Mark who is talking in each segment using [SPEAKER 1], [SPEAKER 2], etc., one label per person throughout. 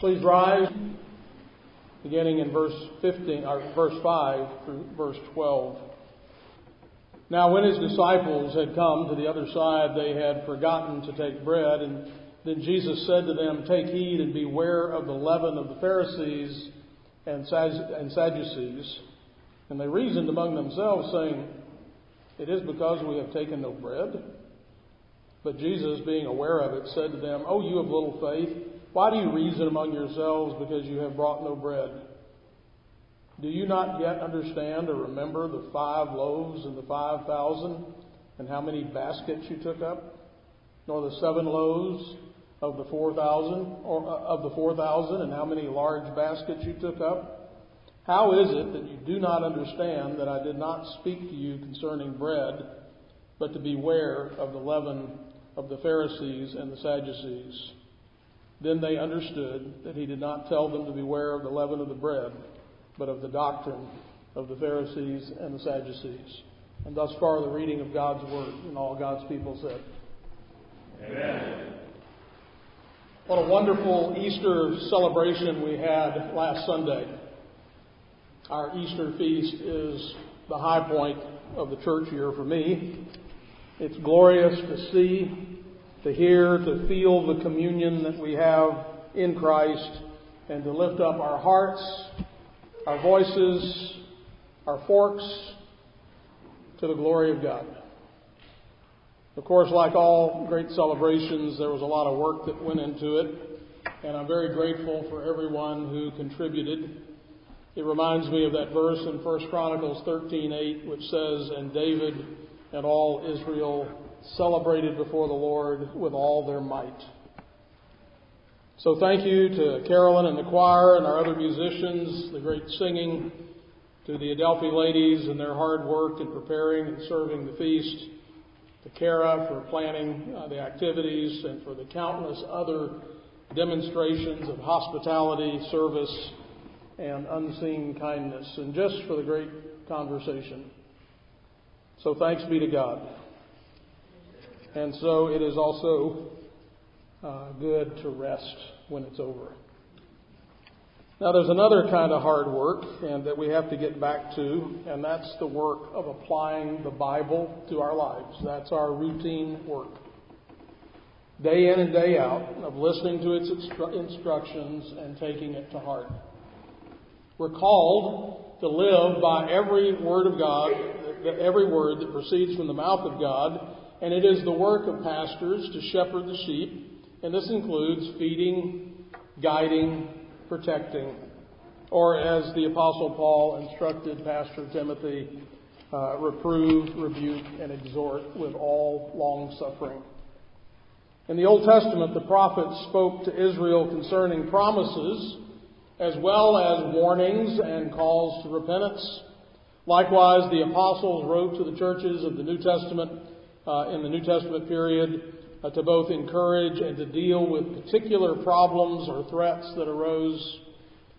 [SPEAKER 1] Please rise, beginning in verse 15, or verse 5 through verse 12. Now, when his disciples had come to the other side, they had forgotten to take bread, and then Jesus said to them, Take heed and beware of the leaven of the Pharisees and Sadducees. And they reasoned among themselves, saying, It is because we have taken no bread. But Jesus, being aware of it, said to them, O you of little faith, why do you reason among yourselves because you have brought no bread? Do you not yet understand or remember the five loaves and the five thousand, and how many baskets you took up? Nor the seven loaves of the four thousand, or uh, of the four thousand, and how many large baskets you took up? How is it that you do not understand that I did not speak to you concerning bread, but to beware of the leaven of the Pharisees and the Sadducees? Then they understood that he did not tell them to beware of the leaven of the bread, but of the doctrine of the Pharisees and the Sadducees. And thus far, the reading of God's word, and all God's people said.
[SPEAKER 2] Amen.
[SPEAKER 1] What a wonderful Easter celebration we had last Sunday. Our Easter feast is the high point of the church year for me. It's glorious to see, to hear, to feel the communion that we have in Christ, and to lift up our hearts, our voices, our forks to the glory of God. Of course, like all great celebrations, there was a lot of work that went into it, and I'm very grateful for everyone who contributed. It reminds me of that verse in 1 Chronicles 13:8, which says, "And David and all Israel celebrated before the Lord with all their might." So thank you to Carolyn and the choir and our other musicians, the great singing, to the Adelphi ladies and their hard work in preparing and serving the feast to Kara for planning uh, the activities and for the countless other demonstrations of hospitality, service, and unseen kindness, and just for the great conversation. So thanks be to God. And so it is also uh, good to rest when it's over. Now, there's another kind of hard work and that we have to get back to, and that's the work of applying the Bible to our lives. That's our routine work. Day in and day out, of listening to its instru- instructions and taking it to heart. We're called to live by every word of God, every word that proceeds from the mouth of God, and it is the work of pastors to shepherd the sheep, and this includes feeding, guiding, protecting. Or as the Apostle Paul instructed Pastor Timothy, uh, reprove, rebuke, and exhort with all long suffering. In the Old Testament, the prophets spoke to Israel concerning promises as well as warnings and calls to repentance. Likewise, the apostles wrote to the churches of the New Testament uh, in the New Testament period uh, to both encourage and to deal with particular problems or threats that arose.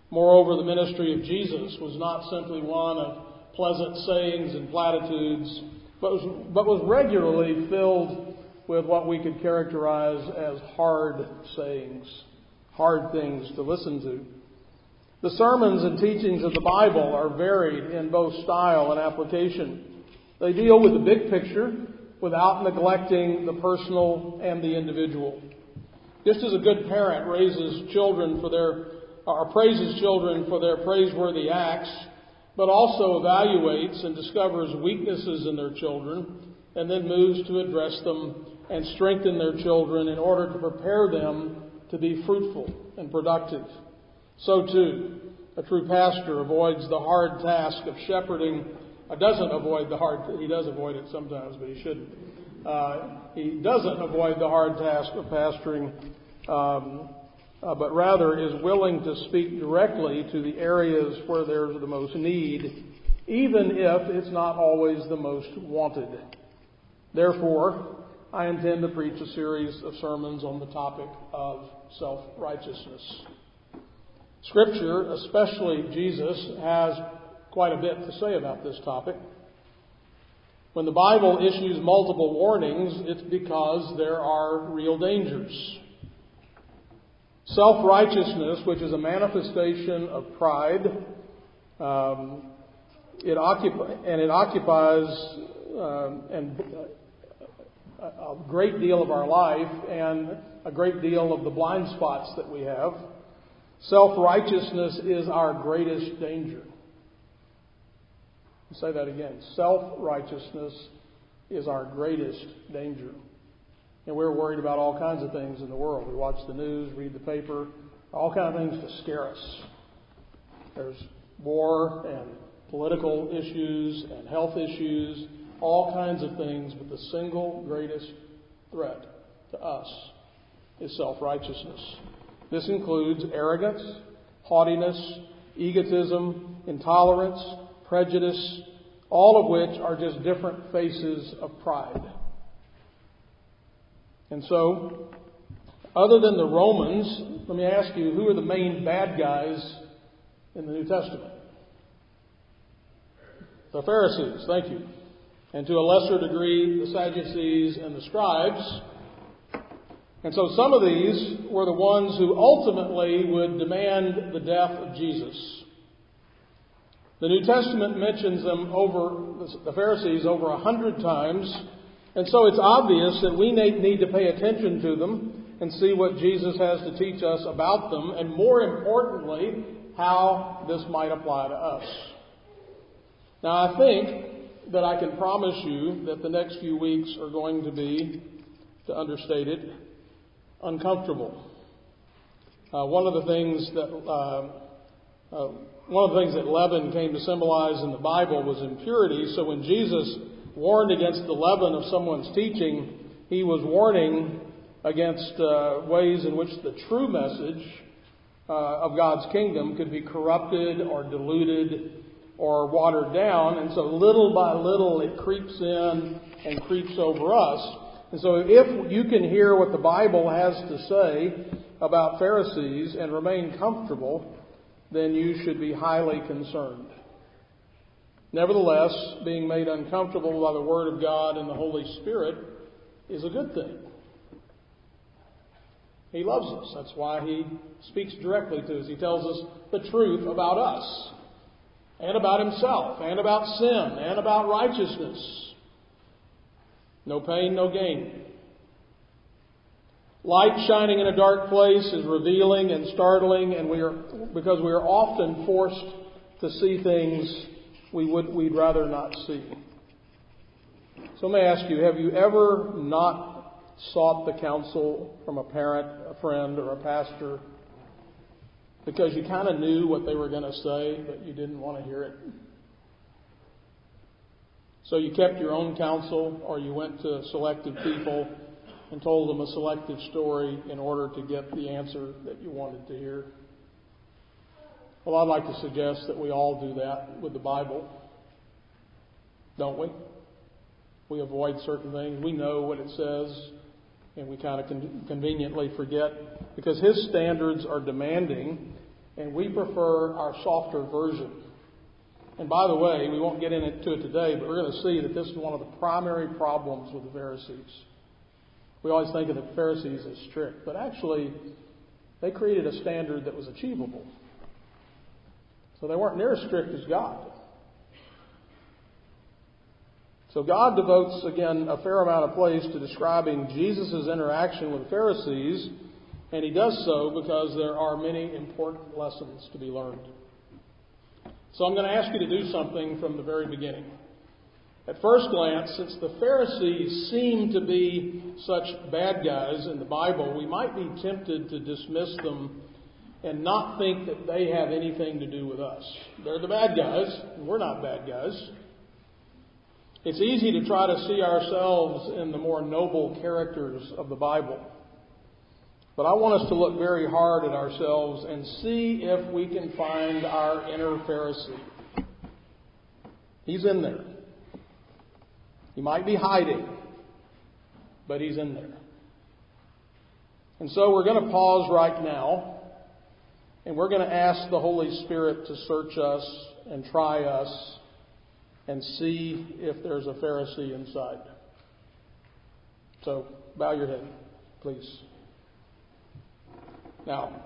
[SPEAKER 1] Moreover, the ministry of Jesus was not simply one of pleasant sayings and platitudes, but was, but was regularly filled with what we could characterize as hard sayings, hard things to listen to. The sermons and teachings of the Bible are varied in both style and application. They deal with the big picture without neglecting the personal and the individual. Just as a good parent raises children for their, or praises children for their praiseworthy acts, but also evaluates and discovers weaknesses in their children, and then moves to address them and strengthen their children in order to prepare them to be fruitful and productive. So too, a true pastor avoids the hard task of shepherding doesn't avoid the hard, he does avoid it sometimes, but he shouldn't. Uh, he doesn't avoid the hard task of pastoring, um, uh, but rather is willing to speak directly to the areas where there's the most need, even if it's not always the most wanted. Therefore, I intend to preach a series of sermons on the topic of self righteousness. Scripture, especially Jesus, has quite a bit to say about this topic. When the Bible issues multiple warnings, it's because there are real dangers. Self righteousness, which is a manifestation of pride, um, it occupi- and it occupies um, and a great deal of our life and a great deal of the blind spots that we have. Self righteousness is our greatest danger. Say that again. Self righteousness is our greatest danger. And we're worried about all kinds of things in the world. We watch the news, read the paper, all kinds of things to scare us. There's war and political issues and health issues, all kinds of things, but the single greatest threat to us is self righteousness. This includes arrogance, haughtiness, egotism, intolerance, prejudice, all of which are just different faces of pride. And so, other than the Romans, let me ask you, who are the main bad guys in the New Testament? The Pharisees, thank you. And to a lesser degree, the Sadducees and the scribes. And so some of these were the ones who ultimately would demand the death of Jesus. The New Testament mentions them over, the Pharisees over a hundred times, and so it's obvious that we need to pay attention to them and see what Jesus has to teach us about them, and more importantly, how this might apply to us. Now, I think that I can promise you that the next few weeks are going to be, to understate it, uncomfortable. Uh, one of the things that uh, uh, one of the things that leaven came to symbolize in the Bible was impurity. So when Jesus warned against the leaven of someone's teaching, he was warning against uh, ways in which the true message uh, of God's kingdom could be corrupted or diluted or watered down. And so little by little it creeps in and creeps over us. And so if you can hear what the Bible has to say about Pharisees and remain comfortable, then you should be highly concerned. Nevertheless, being made uncomfortable by the Word of God and the Holy Spirit is a good thing. He loves us. That's why He speaks directly to us. He tells us the truth about us, and about Himself, and about sin, and about righteousness. No pain, no gain. Light shining in a dark place is revealing and startling, and we are because we are often forced to see things we would we'd rather not see. So let me ask you, have you ever not sought the counsel from a parent, a friend, or a pastor because you kind of knew what they were going to say, but you didn't want to hear it? So you kept your own counsel, or you went to selective people and told them a selective story in order to get the answer that you wanted to hear. Well, I'd like to suggest that we all do that with the Bible, don't we? We avoid certain things. We know what it says, and we kind of con- conveniently forget because His standards are demanding, and we prefer our softer version. And by the way, we won't get into it today, but we're going to see that this is one of the primary problems with the Pharisees. We always think of the Pharisees as strict, but actually, they created a standard that was achievable. So they weren't near as strict as God. So God devotes, again, a fair amount of place to describing Jesus' interaction with Pharisees, and he does so because there are many important lessons to be learned. So I'm going to ask you to do something from the very beginning. At first glance, since the Pharisees seem to be such bad guys in the Bible, we might be tempted to dismiss them and not think that they have anything to do with us. They're the bad guys, and we're not bad guys. It's easy to try to see ourselves in the more noble characters of the Bible. But I want us to look very hard at ourselves and see if we can find our inner Pharisee. He's in there. He might be hiding, but he's in there. And so we're going to pause right now, and we're going to ask the Holy Spirit to search us and try us and see if there's a Pharisee inside. So bow your head, please. Now,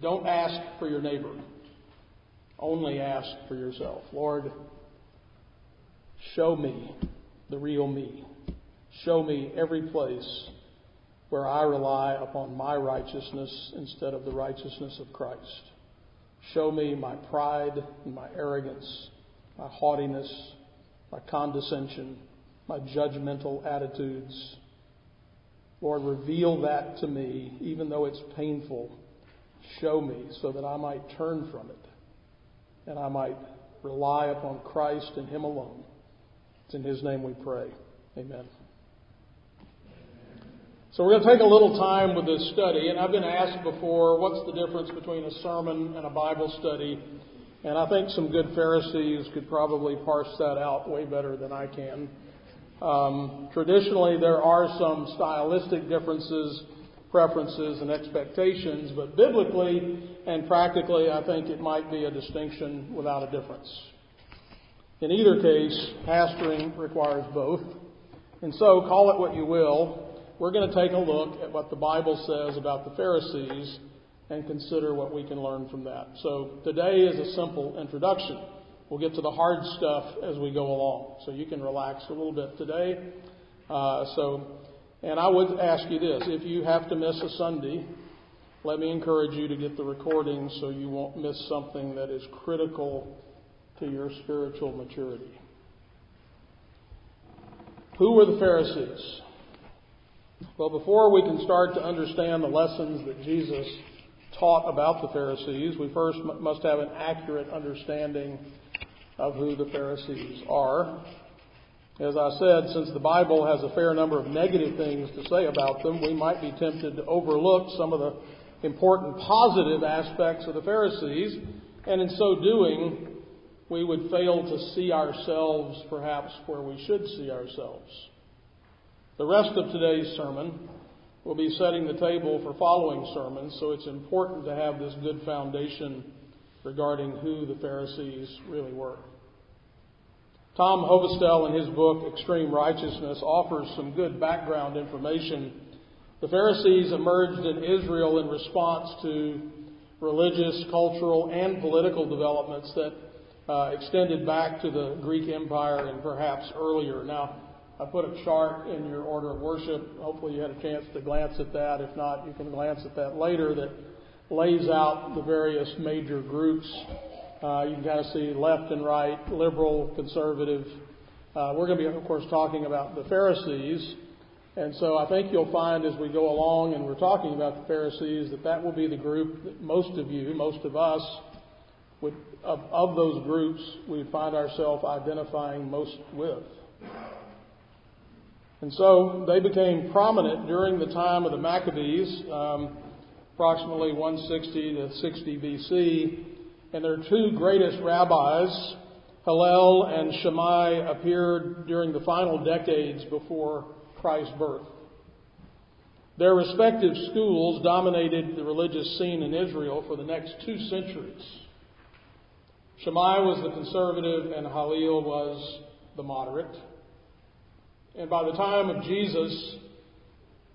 [SPEAKER 1] Don't ask for your neighbor. Only ask for yourself. Lord, show me the real me. Show me every place where I rely upon my righteousness instead of the righteousness of Christ. Show me my pride and my arrogance, my haughtiness, my condescension, my judgmental attitudes. Lord, reveal that to me, even though it's painful. Show me so that I might turn from it and I might rely upon Christ and Him alone. It's in His name we pray. Amen. So we're going to take a little time with this study, and I've been asked before, what's the difference between a sermon and a Bible study? And I think some good Pharisees could probably parse that out way better than I can. Um, traditionally, there are some stylistic differences, preferences, and expectations, but biblically and practically, I think it might be a distinction without a difference. In either case, pastoring requires both. And so, call it what you will, we're going to take a look at what the Bible says about the Pharisees and consider what we can learn from that. So today is a simple introduction. We'll get to the hard stuff as we go along. So you can relax a little bit today. Uh, so, and I would ask you this: if you have to miss a Sunday, let me encourage you to get the recording so you won't miss something that is critical to your spiritual maturity. Who were the Pharisees? Well, before we can start to understand the lessons that Jesus taught about the Pharisees, we first must have an accurate understanding of who the Pharisees are. As I said, since the Bible has a fair number of negative things to say about them, we might be tempted to overlook some of the important positive aspects of the Pharisees, and in so doing, we would fail to see ourselves perhaps where we should see ourselves. The rest of today's sermon will be setting the table for following sermons, so it's important to have this good foundation regarding who the Pharisees really were. Tom Hovestol, in his book Extreme Righteousness, offers some good background information. The Pharisees emerged in Israel in response to religious, cultural, and political developments that uh, extended back to the Greek Empire and perhaps earlier. Now, I put a chart in your order of worship. Hopefully, you had a chance to glance at that. If not, you can glance at that later. That lays out the various major groups. Uh, you can kind of see left and right, liberal, conservative. Uh, we're going to be, of course, talking about the Pharisees. And so I think you'll find as we go along and we're talking about the Pharisees that that will be the group that most of you, most of us, would, of, of those groups, we find ourselves identifying most with. And so they became prominent during the time of the Maccabees, um, approximately 160 to 60 BC. And their two greatest rabbis, Hillel and Shammai, appeared during the final decades before Christ's birth. Their respective schools dominated the religious scene in Israel for the next two centuries. Shammai was the conservative and Hillel was the moderate. And by the time of Jesus,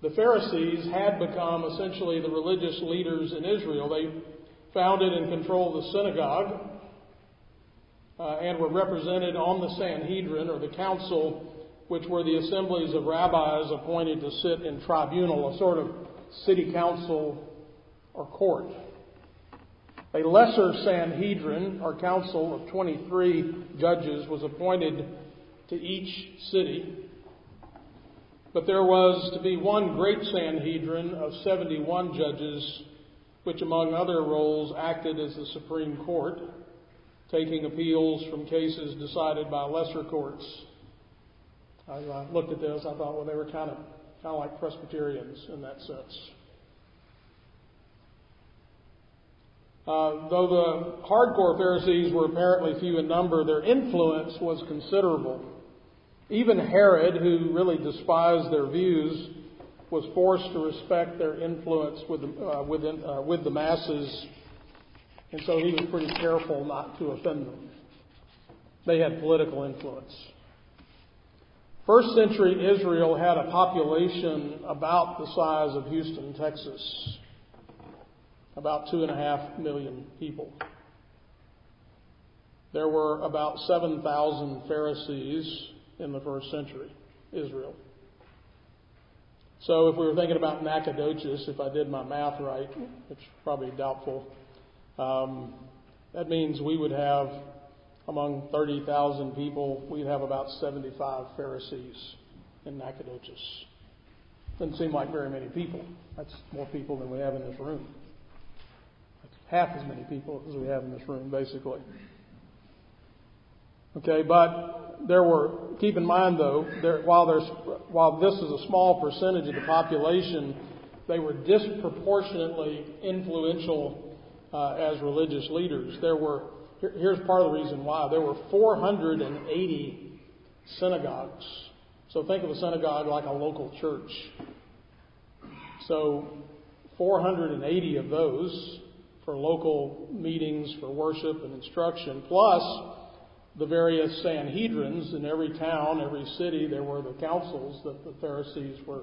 [SPEAKER 1] the Pharisees had become essentially the religious leaders in Israel. They founded and controlled the synagogue uh, and were represented on the Sanhedrin or the council, which were the assemblies of rabbis appointed to sit in tribunal, a sort of city council or court. A lesser Sanhedrin, or council of 23 judges, was appointed to each city. But there was to be one great Sanhedrin of 71 judges, which, among other roles, acted as the Supreme Court, taking appeals from cases decided by lesser courts. I uh, looked at this, I thought, well, they were kind of, kind of like Presbyterians in that sense. Uh, though the hardcore Pharisees were apparently few in number, their influence was considerable. Even Herod, who really despised their views, was forced to respect their influence with the, uh, within, uh, with the masses, and so he was pretty careful not to offend them. They had political influence. First century Israel had a population about the size of Houston, Texas. About two and a half million people. There were about 7,000 Pharisees in the first century, Israel. So if we were thinking about Nacogdoches, if I did my math right, which is probably doubtful, um, that means we would have, among 30,000 people, we'd have about 75 Pharisees in Nacogdoches. Doesn't seem like very many people. That's more people than we have in this room. Half as many people as we have in this room, basically. Okay, but there were, keep in mind though, there, while, there's, while this is a small percentage of the population, they were disproportionately influential uh, as religious leaders. There were, here, here's part of the reason why, there were 480 synagogues. So think of a synagogue like a local church. So 480 of those for local meetings, for worship and instruction, plus the various Sanhedrins in every town, every city, there were the councils that the Pharisees were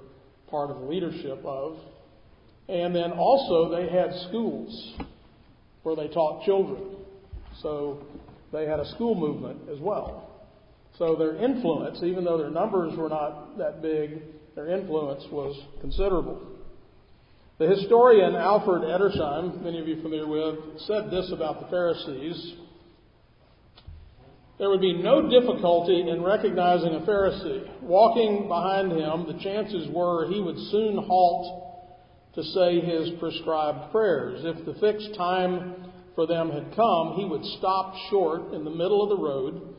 [SPEAKER 1] part of the leadership of. And then also they had schools where they taught children. So they had a school movement as well. So their influence, even though their numbers were not that big, their influence was considerable. The historian Alfred Edersheim, many of you familiar with, said this about the Pharisees. There would be no difficulty in recognizing a Pharisee. Walking behind him, the chances were he would soon halt to say his prescribed prayers. If the fixed time for them had come, he would stop short in the middle of the road,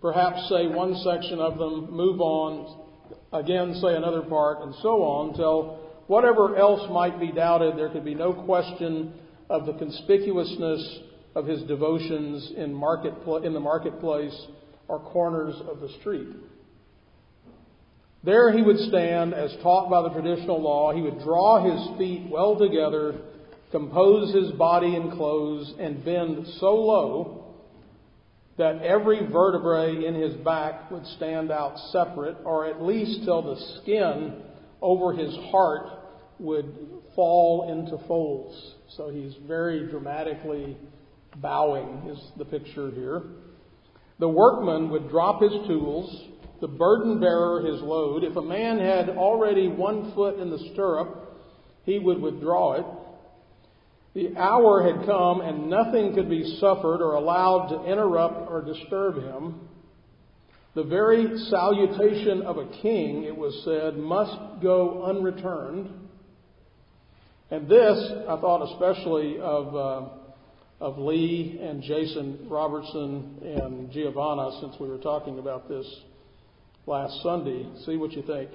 [SPEAKER 1] perhaps say one section of them, move on, again say another part, and so on, until whatever else might be doubted, there could be no question of the conspicuousness of his devotions in, market, in the marketplace or corners of the street. There he would stand as taught by the traditional law. He would draw his feet well together, compose his body and clothes, and bend so low that every vertebrae in his back would stand out separate, or at least till the skin over his heart would fall into folds. So he's very dramatically bowing, is the picture here. The workman would drop his tools, the burden bearer his load. If a man had already one foot in the stirrup, he would withdraw it. The hour had come and nothing could be suffered or allowed to interrupt or disturb him. The very salutation of a king, it was said, must go unreturned. And this, I thought especially of uh, of Lee and Jason Robertson and Giovanna since we were talking about this last Sunday. See what you think.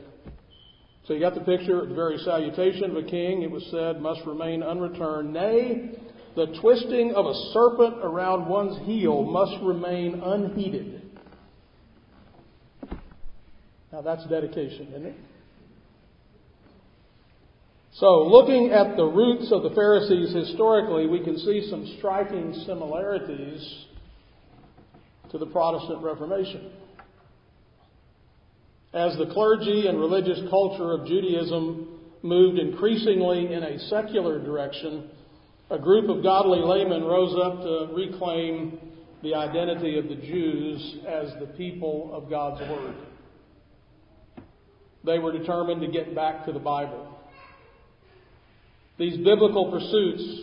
[SPEAKER 1] So you got the picture, the very salutation of a king, it was said, must remain unreturned. Nay, the twisting of a serpent around one's heel must remain unheeded. Now that's dedication, isn't it? So, looking at the roots of the Pharisees historically, we can see some striking similarities to the Protestant Reformation. As the clergy and religious culture of Judaism moved increasingly in a secular direction, a group of godly laymen rose up to reclaim the identity of the Jews as the people of God's Word. They were determined to get back to the Bible. These biblical pursuits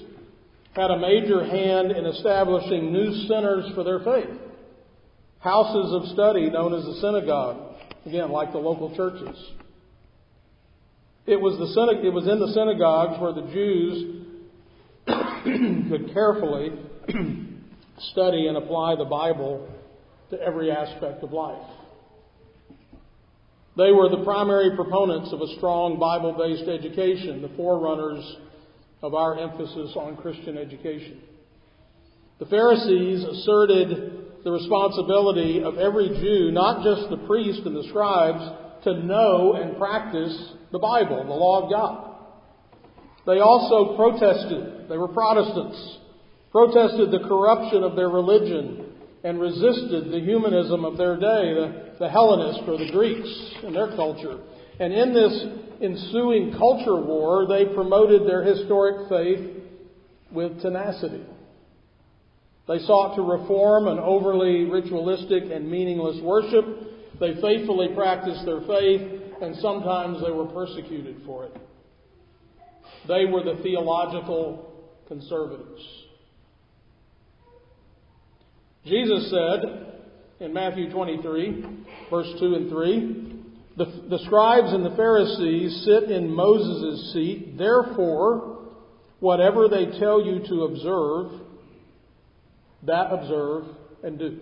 [SPEAKER 1] had a major hand in establishing new centers for their faith. Houses of study known as the synagogue, again, like the local churches. It was, the, it was in the synagogues where the Jews could carefully study and apply the Bible to every aspect of life. They were the primary proponents of a strong Bible based education, the forerunners of our emphasis on Christian education. The Pharisees asserted the responsibility of every Jew, not just the priest and the scribes, to know and practice the Bible, the law of God. They also protested, they were Protestants, protested the corruption of their religion and resisted the humanism of their day, the, the Hellenists or the Greeks in their culture. And in this ensuing culture war, they promoted their historic faith with tenacity. They sought to reform an overly ritualistic and meaningless worship. They faithfully practiced their faith, and sometimes they were persecuted for it. They were the theological conservatives. Jesus said in Matthew 23, verse 2 and 3, the, the scribes and the Pharisees sit in Moses' seat. Therefore, whatever they tell you to observe, that observe and do.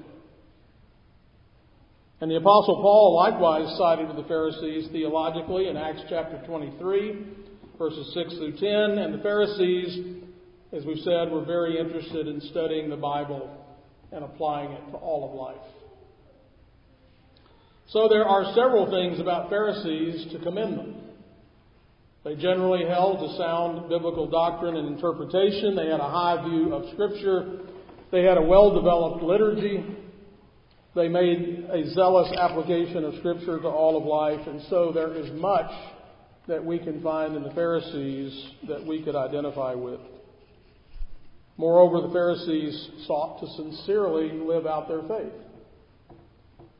[SPEAKER 1] And the Apostle Paul likewise sided with the Pharisees theologically in Acts chapter 23, verses 6 through 10. And the Pharisees, as we've said, were very interested in studying the Bible and applying it to all of life. So there are several things about Pharisees to commend them. They generally held to sound biblical doctrine and interpretation. They had a high view of Scripture. They had a well developed liturgy. They made a zealous application of Scripture to all of life. And so there is much that we can find in the Pharisees that we could identify with. Moreover, the Pharisees sought to sincerely live out their faith.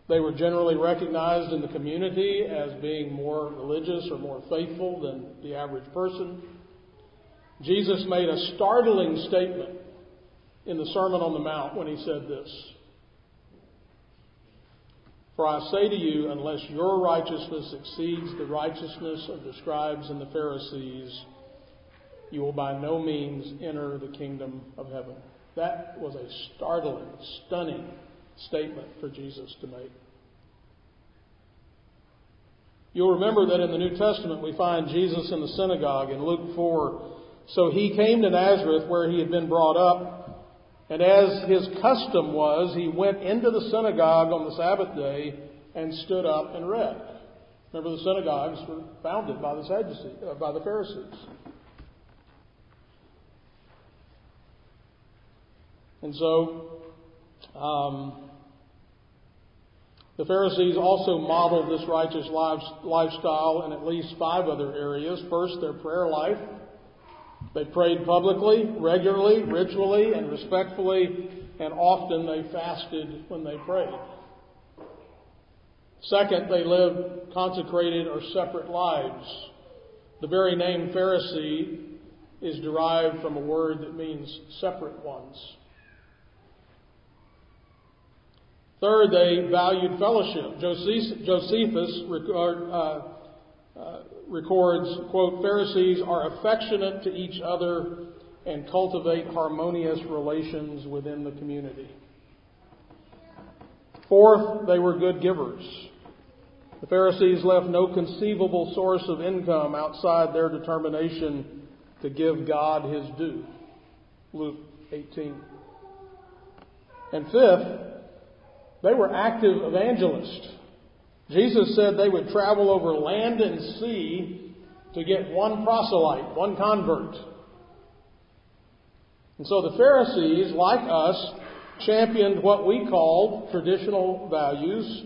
[SPEAKER 1] They were generally recognized in the community as being more religious or more faithful than the average person. Jesus made a startling statement in the Sermon on the Mount when he said this For I say to you, unless your righteousness exceeds the righteousness of the scribes and the Pharisees, you will by no means enter the kingdom of heaven. That was a startling, stunning statement for Jesus to make. You'll remember that in the New Testament we find Jesus in the synagogue in Luke 4. So he came to Nazareth where he had been brought up, and as his custom was, he went into the synagogue on the Sabbath day and stood up and read. Remember, the synagogues were founded by the Sadducees, uh, by the Pharisees. And so, um, the Pharisees also modeled this righteous lifestyle in at least five other areas. First, their prayer life. They prayed publicly, regularly, ritually, and respectfully, and often they fasted when they prayed. Second, they lived consecrated or separate lives. The very name Pharisee is derived from a word that means separate ones. Third, they valued fellowship. Josephus uh, uh, records, quote, Pharisees are affectionate to each other and cultivate harmonious relations within the community. Fourth, they were good givers. The Pharisees left no conceivable source of income outside their determination to give God his due. Luke 18. And fifth, they were active evangelists. Jesus said they would travel over land and sea to get one proselyte, one convert. And so the Pharisees, like us, championed what we called traditional values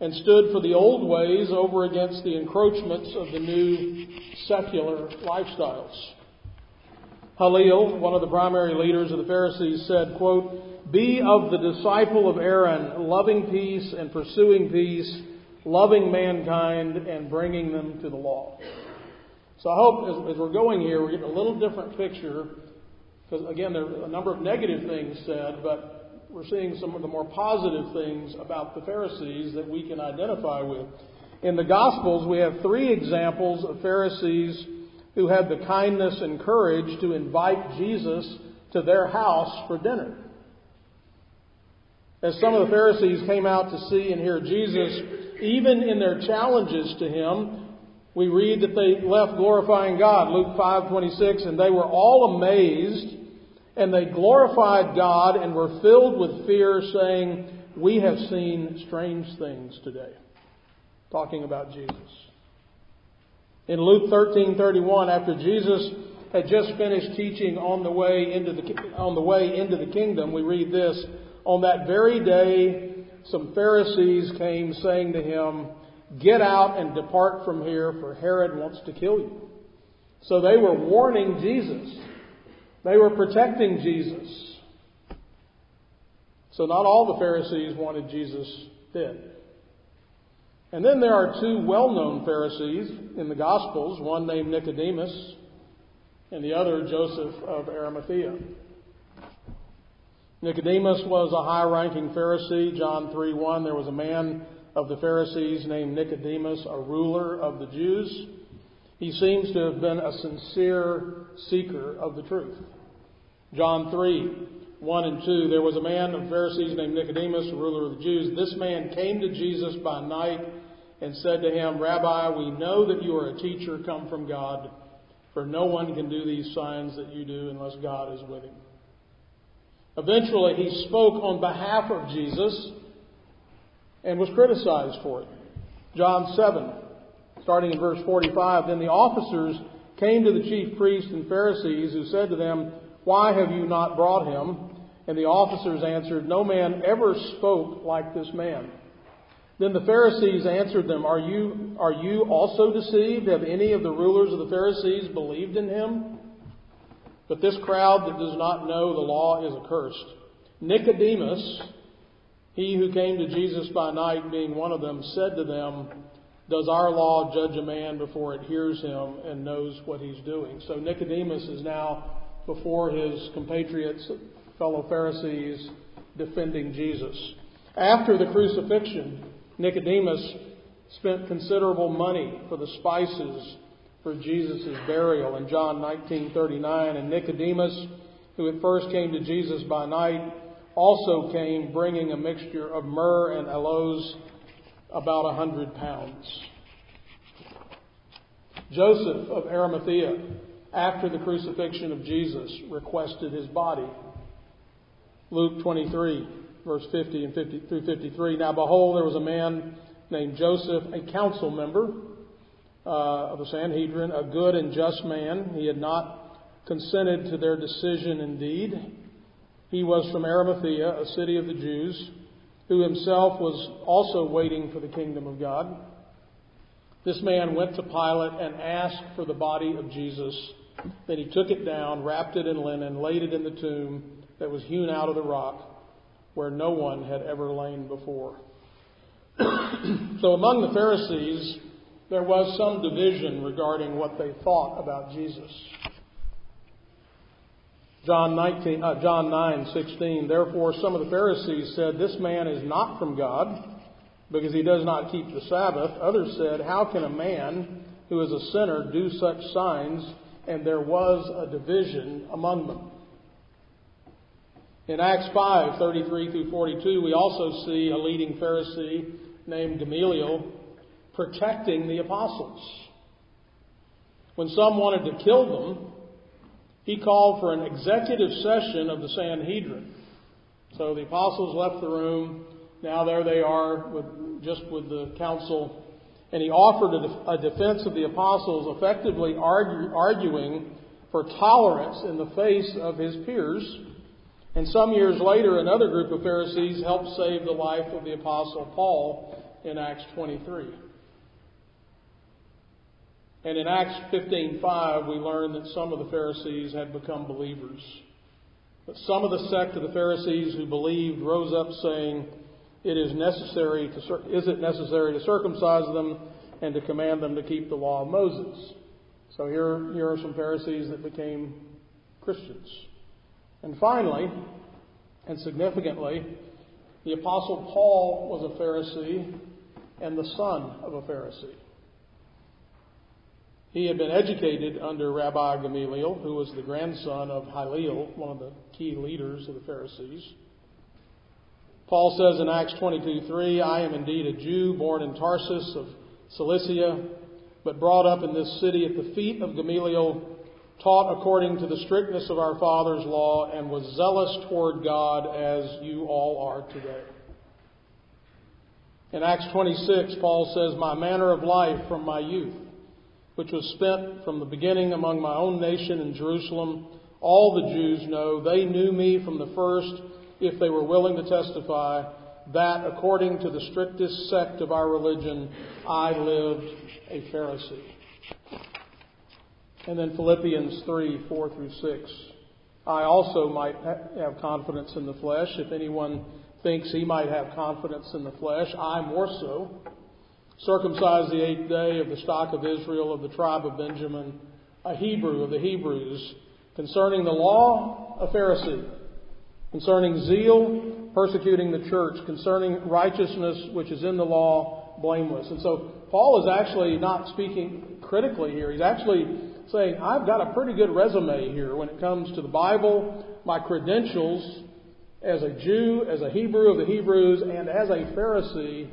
[SPEAKER 1] and stood for the old ways over against the encroachments of the new secular lifestyles. Hillel, one of the primary leaders of the Pharisees, said, quote, be of the disciple of Aaron, loving peace and pursuing peace, loving mankind and bringing them to the law. So I hope as, as we're going here, we're getting a little different picture. Because again, there are a number of negative things said, but we're seeing some of the more positive things about the Pharisees that we can identify with. In the Gospels, we have three examples of Pharisees who had the kindness and courage to invite Jesus to their house for dinner. As some of the Pharisees came out to see and hear Jesus, even in their challenges to him, we read that they left glorifying God, Luke 5:26, and they were all amazed, and they glorified God and were filled with fear, saying, "We have seen strange things today." Talking about Jesus. In Luke 13:31, after Jesus had just finished teaching on the way into the on the way into the kingdom, we read this, on that very day, some Pharisees came saying to him, Get out and depart from here, for Herod wants to kill you. So they were warning Jesus. They were protecting Jesus. So not all the Pharisees wanted Jesus dead. And then there are two well-known Pharisees in the Gospels, one named Nicodemus and the other Joseph of Arimathea. Nicodemus was a high-ranking Pharisee. John 3:1 there was a man of the Pharisees named Nicodemus, a ruler of the Jews. He seems to have been a sincere seeker of the truth. John 3, 1 and 2, there was a man of the Pharisees named Nicodemus, a ruler of the Jews. This man came to Jesus by night and said to him, Rabbi, we know that you are a teacher come from God, for no one can do these signs that you do unless God is with him. Eventually, he spoke on behalf of Jesus and was criticized for it. John 7, starting in verse 45, Then the officers came to the chief priests and Pharisees, who said to them, Why have you not brought him? And the officers answered, No man ever spoke like this man. Then the Pharisees answered them, Are you, are you also deceived? Have any of the rulers of the Pharisees believed in him? But this crowd that does not know the law is accursed. Nicodemus, he who came to Jesus by night, being one of them, said to them, Does our law judge a man before it hears him and knows what he's doing? So Nicodemus is now before his compatriots, fellow Pharisees, defending Jesus. After the crucifixion, Nicodemus spent considerable money for the spices for Jesus' burial in John 19:39 and Nicodemus who at first came to Jesus by night also came bringing a mixture of myrrh and aloes about a hundred pounds. Joseph of Arimathea, after the crucifixion of Jesus, requested his body. Luke 23, verse 50 and 50 through 53. Now behold, there was a man named Joseph, a council member uh, of the Sanhedrin, a good and just man. He had not consented to their decision indeed. He was from Arimathea, a city of the Jews, who himself was also waiting for the kingdom of God. This man went to Pilate and asked for the body of Jesus. Then he took it down, wrapped it in linen, laid it in the tomb that was hewn out of the rock where no one had ever lain before. so among the Pharisees, there was some division regarding what they thought about Jesus. John 19, uh, John 9, 16. Therefore, some of the Pharisees said, "This man is not from God, because he does not keep the Sabbath." Others said, "How can a man who is a sinner do such signs?" And there was a division among them. In Acts 5, 33 through 42, we also see a leading Pharisee named Gamaliel protecting the apostles. When some wanted to kill them, he called for an executive session of the Sanhedrin. So the apostles left the room. Now there they are, with, just with the council. And he offered a, defense of the apostles, effectively argue, arguing for tolerance in the face of his peers. And some years later, another group of Pharisees helped save the life of the apostle Paul in Acts 23. And in Acts 15:5, we learn that some of the Pharisees had become believers. But some of the sect of the Pharisees who believed rose up saying, "It is necessary to is it necessary to circumcise them and to command them to keep the law of Moses?" So here, here are some Pharisees that became Christians. And finally, and significantly, the Apostle Paul was a Pharisee and the son of a Pharisee. He had been educated under Rabbi Gamaliel, who was the grandson of Hillel, one of the key leaders of the Pharisees. Paul says in Acts 22:3, "I am indeed a Jew, born in Tarsus of Cilicia, but brought up in this city at the feet of Gamaliel, taught according to the strictness of our father's law, and was zealous toward God as you all are today." In Acts 26, Paul says, "My manner of life from my youth." Which was spent from the beginning among my own nation in Jerusalem. All the Jews know they knew me from the first, if they were willing to testify, that according to the strictest sect of our religion, I lived a Pharisee. And then Philippians 3 4 through 6. I also might have confidence in the flesh. If anyone thinks he might have confidence in the flesh, I more so. Circumcised the eighth day of the stock of Israel of the tribe of Benjamin, a Hebrew of the Hebrews, concerning the law, a Pharisee, concerning zeal, persecuting the church, concerning righteousness which is in the law, blameless. And so Paul is actually not speaking critically here. He's actually saying, I've got a pretty good resume here when it comes to the Bible, my credentials as a Jew, as a Hebrew of the Hebrews, and as a Pharisee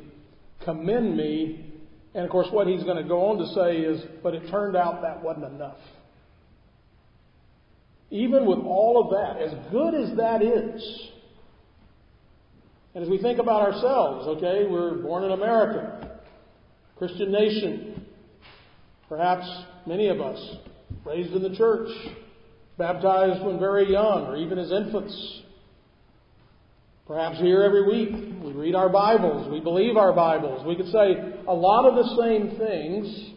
[SPEAKER 1] commend me. And of course, what he's going to go on to say is, but it turned out that wasn't enough. Even with all of that, as good as that is, and as we think about ourselves, okay, we're born in America, Christian nation, perhaps many of us raised in the church, baptized when very young, or even as infants. Perhaps here every week, we read our Bibles, we believe our Bibles. We could say a lot of the same things,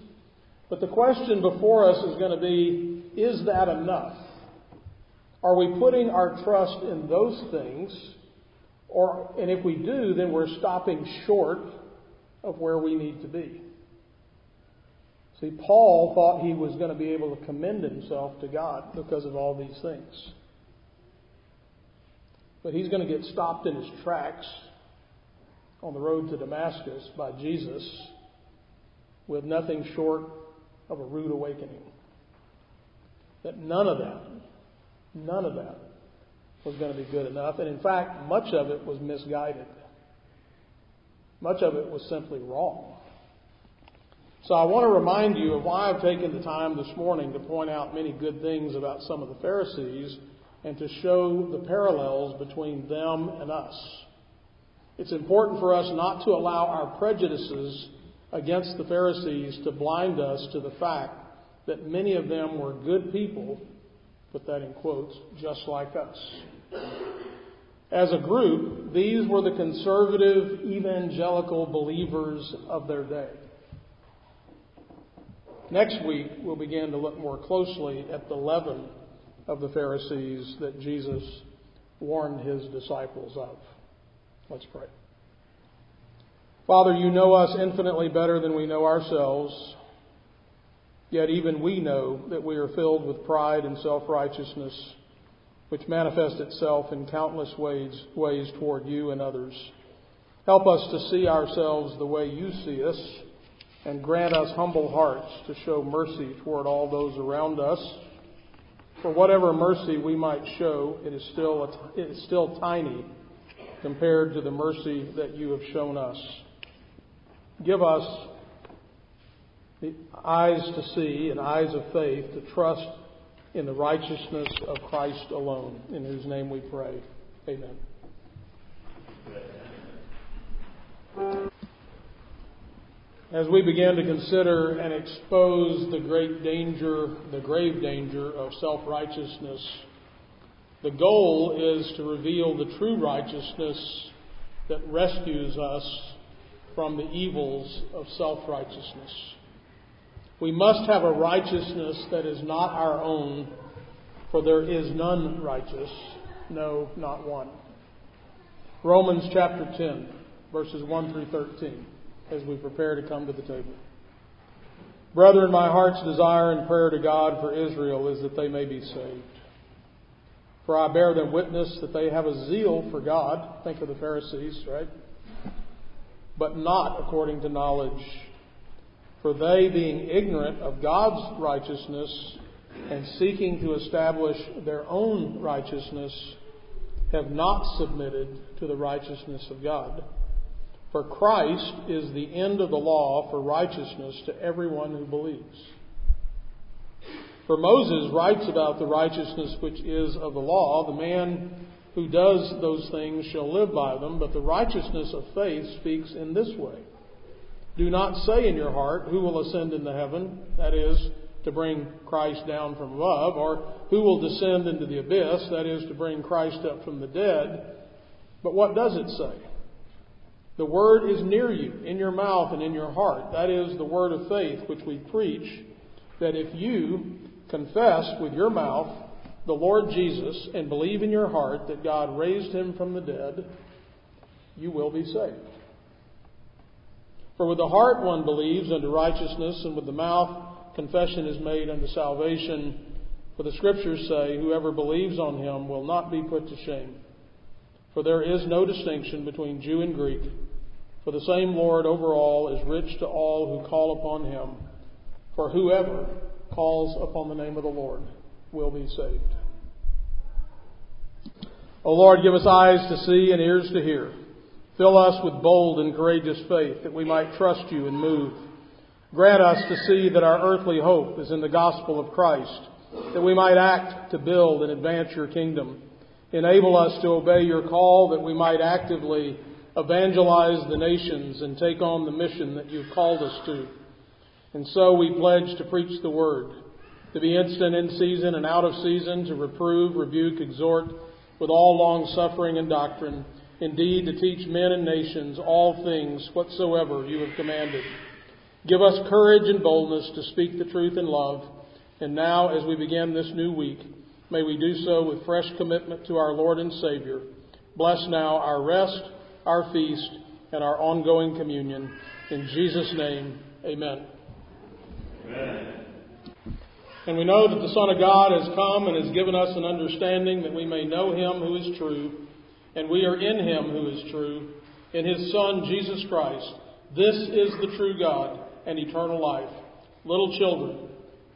[SPEAKER 1] but the question before us is going to be is that enough? Are we putting our trust in those things? Or, and if we do, then we're stopping short of where we need to be. See, Paul thought he was going to be able to commend himself to God because of all these things. But he's going to get stopped in his tracks on the road to Damascus by Jesus with nothing short of a rude awakening. That none of that, none of that was going to be good enough. And in fact, much of it was misguided. Much of it was simply wrong. So I want to remind you of why I've taken the time this morning to point out many good things about some of the Pharisees and to show the parallels between them and us. It's important for us not to allow our prejudices against the Pharisees to blind us to the fact that many of them were good people, put that in quotes, just like us. As a group, these were the conservative evangelical believers of their day. Next week, we'll begin to look more closely at the leaven of the Pharisees that Jesus warned his disciples of. Let's pray. Father, you know us infinitely better than we know ourselves. Yet even we know that we are filled with pride and self righteousness, which manifests itself in countless ways, ways toward you and others. Help us to see ourselves the way you see us and grant us humble hearts to show mercy toward all those around us. For whatever mercy we might show, it is still, it is still tiny compared to the mercy that you have shown us. Give us the eyes to see and eyes of faith to trust in the righteousness of Christ alone, in whose name we pray. Amen. As we begin to consider and expose the great danger, the grave danger of self righteousness, the goal is to reveal the true righteousness that rescues us from the evils of self righteousness. We must have a righteousness that is not our own, for there is none righteous, no, not one. Romans chapter 10, verses 1 through 13 as we prepare to come to the table. Brethren, my heart's desire and prayer to God for Israel is that they may be saved. For I bear them witness that they have a zeal for God. Think of the Pharisees, right? But not according to knowledge. For they, being ignorant of God's righteousness and seeking to establish their own righteousness, have not submitted to the righteousness of God. For Christ is the end of the law for righteousness to everyone who believes. For Moses writes about the righteousness which is of the law, the man who does those things shall live by them, but the righteousness of faith speaks in this way. Do not say in your heart, Who will ascend into heaven? That is, to bring Christ down from above, or Who will descend into the abyss? That is, to bring Christ up from the dead. But what does it say? The word is near you, in your mouth and in your heart. That is the word of faith which we preach, that if you confess with your mouth the Lord Jesus and believe in your heart that God raised him from the dead, you will be saved. For with the heart one believes unto righteousness, and with the mouth confession is made unto salvation. For the Scriptures say, Whoever believes on him will not be put to shame. For there is no distinction between Jew and Greek, for the same Lord over all is rich to all who call upon him. For whoever calls upon the name of the Lord will be saved. O Lord, give us eyes to see and ears to hear. Fill us with bold and courageous faith that we might trust you and move. Grant us to see that our earthly hope is in the gospel of Christ, that we might act to build and advance your kingdom. Enable us to obey your call that we might actively evangelize the nations and take on the mission that you've called us to. And so we pledge to preach the word, to be instant in season and out of season, to reprove, rebuke, exhort with all long suffering and doctrine, indeed to teach men and nations all things whatsoever you have commanded. Give us courage and boldness to speak the truth in love. And now, as we begin this new week, may we do so with fresh commitment to our Lord and Savior. Bless now our rest, our feast, and our ongoing communion. In Jesus' name, amen.
[SPEAKER 2] Amen.
[SPEAKER 1] And we know that the Son of God has come and has given us an understanding that we may know him who is true, and we are in him who is true, in his Son, Jesus Christ. This is the true God and eternal life. Little children,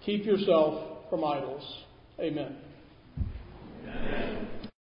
[SPEAKER 1] keep yourself from idols. Amen. Amen.